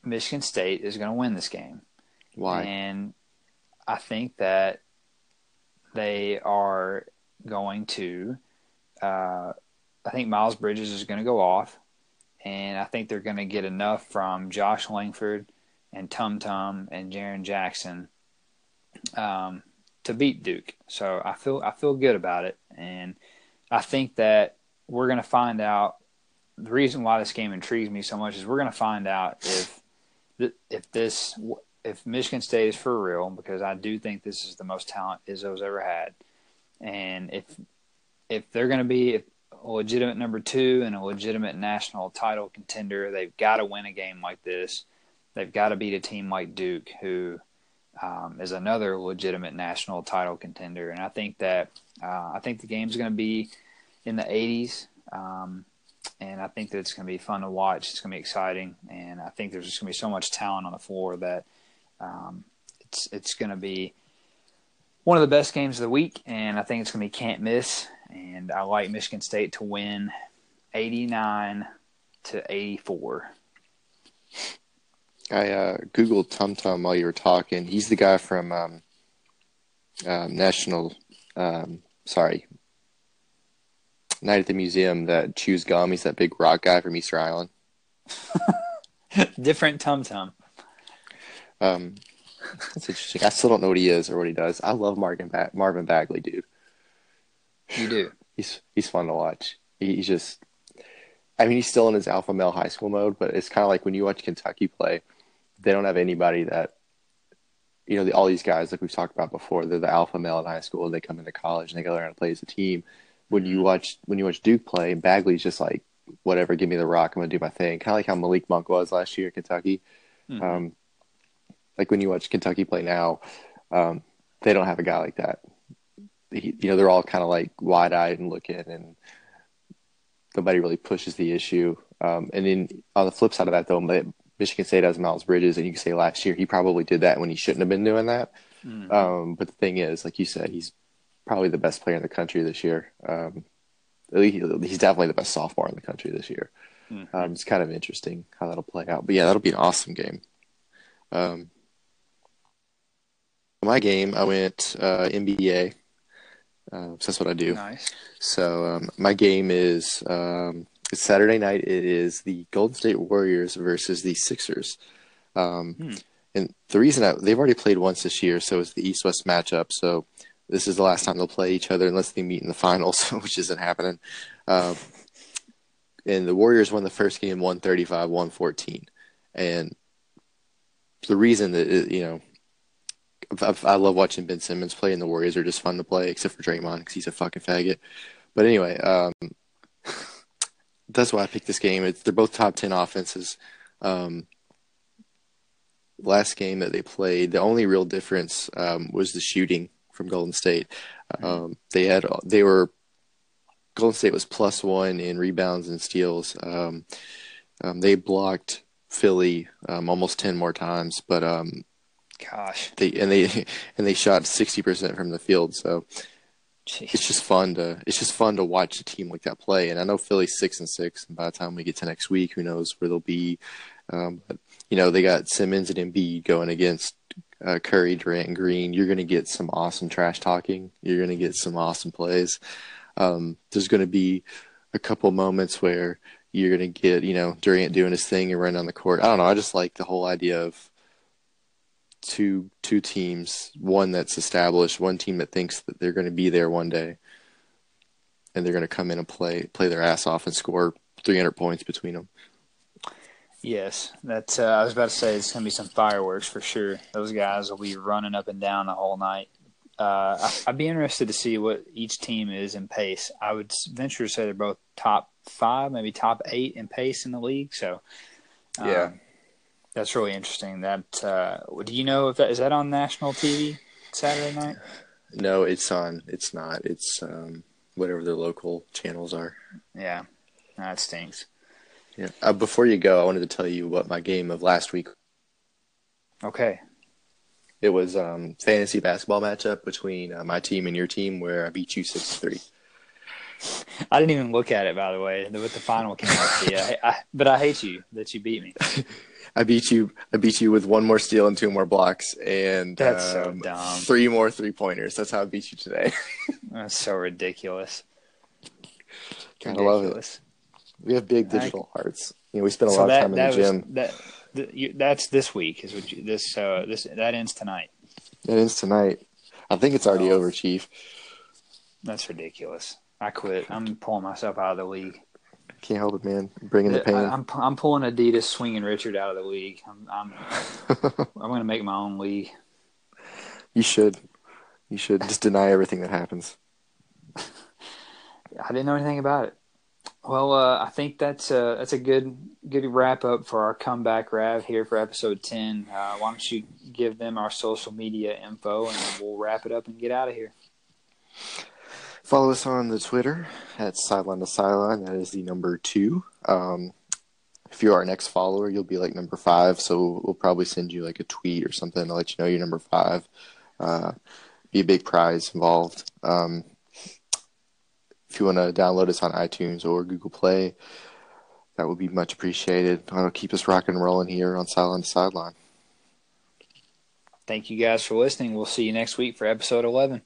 Michigan State is going to win this game. Why? And I think that they are going to. Uh, I think Miles Bridges is going to go off, and I think they're going to get enough from Josh Langford and Tum Tum and Jaren Jackson um, to beat Duke. So I feel I feel good about it, and I think that we're going to find out. The reason why this game intrigues me so much is we're going to find out if if this if Michigan State is for real because I do think this is the most talent Izzo's ever had, and if if they're going to be a legitimate number two and a legitimate national title contender, they've got to win a game like this. They've got to beat a team like Duke, who um, is another legitimate national title contender. And I think that uh, I think the game's going to be in the 80s. Um, and I think that it's going to be fun to watch. It's going to be exciting, and I think there's just going to be so much talent on the floor that um, it's it's going to be one of the best games of the week, and I think it's going to be can't miss. And I like Michigan State to win 89 to 84. I uh, googled Tum Tum while you were talking. He's the guy from um, um, National. Um, sorry, Night at the Museum that chews gum. He's that big rock guy from Easter Island. Different tum tum. Um, that's interesting. I still don't know what he is or what he does. I love Marvin ba- Marvin Bagley, dude. You do. He's he's fun to watch. He, he's just. I mean, he's still in his alpha male high school mode, but it's kind of like when you watch Kentucky play, they don't have anybody that, you know, the, all these guys like we've talked about before. They're the alpha male in high school. They come into college and they go learn to play as a team. When you watch when you watch Duke play, Bagley's just like, whatever, give me the rock. I'm gonna do my thing. Kind of like how Malik Monk was last year at Kentucky. Mhm. Um, like when you watch Kentucky play now, um, they don't have a guy like that. He, you know, they're all kind of like wide eyed and looking, and nobody really pushes the issue. Um, and then on the flip side of that, though, Michigan State has Miles Bridges, and you can say last year he probably did that when he shouldn't have been doing that. Mhm. Um, but the thing is, like you said, he's probably the best player in the country this year. Um, at least he's definitely the best sophomore in the country this year. Mhm. Um, it's kind of interesting how that'll play out. But yeah, that'll be an awesome game. Um, my game, I went uh, NBA. Uh, so that's what I do. nice. So um, my game is um, it's Saturday night. It is the Golden State Warriors versus the Sixers. Um, Hmm. And the reason I, they've already played once this year, so it's the East West matchup. So this is the last time they'll play each other unless they meet in the finals, which isn't happening. Um, and the Warriors won the first game 135 114. And the reason that, it, you know, I, I love watching Ben Simmons play, and the Warriors are just fun to play, except for Draymond because he's a fucking faggot. But anyway, um, that's why I picked this game. It's, they're both top 10 offenses. Um, last game that they played, the only real difference um, was the shooting from Golden State. Um, they had they were Golden State was plus one in rebounds and steals. Um, um, they blocked Philly um, almost ten more times, but um, Gosh. they and they and they shot sixty percent from the field. So Jeez. it's just fun to it's just fun to watch a team like that play. And I know Philly's six and six, and by the time we get to next week, who knows where they'll be. Um, but you know they got Simmons and Embiid going against uh, Curry, Durant, and Green. You're going to get some awesome trash talking. You're going to get some awesome plays. Um, there's going to be a couple moments where you're going to get you know Durant doing his thing and running on the court. I don't know. I just like the whole idea of two two teams, one that's established, one team that thinks that they're going to be there one day, and they're going to come in and play play their ass off and score 300 points between them. Yes, that's. Uh, I was about to say it's going to be some fireworks for sure. Those guys will be running up and down the whole night. Uh, I, I'd be interested to see what each team is in pace. I would venture to say they're both top five, maybe top eight in pace in the league. So, um, Yeah. That's really interesting. That uh, do you know if that is that on national TV Saturday night? No, it's on. It's not. It's um, whatever the local channels are. Yeah, that stinks. Yeah. Uh, before you go, I wanted to tell you what my game of last week. Okay, It was um, fantasy basketball matchup between uh, my team and your team, where I beat you six three. I didn't even look at it by the way. What the final came be. I, I, but I hate you that you beat me. I beat you. I beat you with one more steal and two more blocks, and That's so um, dumb. three more three pointers. That's how I beat you today. That's so ridiculous. Kind of love it. Ridiculous. We have big digital hearts. You know, we spend a So lot of time in that the was gym. that. th- you, that's this week. Is what you, this uh this that ends tonight. It is tonight. I think it's already Oh. over, Chief. That's ridiculous. I quit. I'm pulling myself out of the league. Can't help it, man. Bringing the pain. I, am I'm pulling Adidas, swinging Richard out of the league. I'm I'm I'm going to make my own league. you should. You should just deny everything that happens. I didn't know anything about it. Well, uh, I think that's a that's a good good wrap up for our comeback Rav here for episode ten. Uh, why don't you give them our social media info and we'll wrap it up and get out of here. Follow us on the Twitter at sideline to sideline. That is the number two. Um, if you're our next follower, you'll be like number five. So we'll probably send you like a tweet or something to let you know you're number five. Uh, be a big prize involved. Um, if you want to download us on iTunes or Google Play, that would be much appreciated. That'll keep us rocking and rolling here on Sideline to Sideline. Thank you guys for listening. We'll see you next week for episode eleven.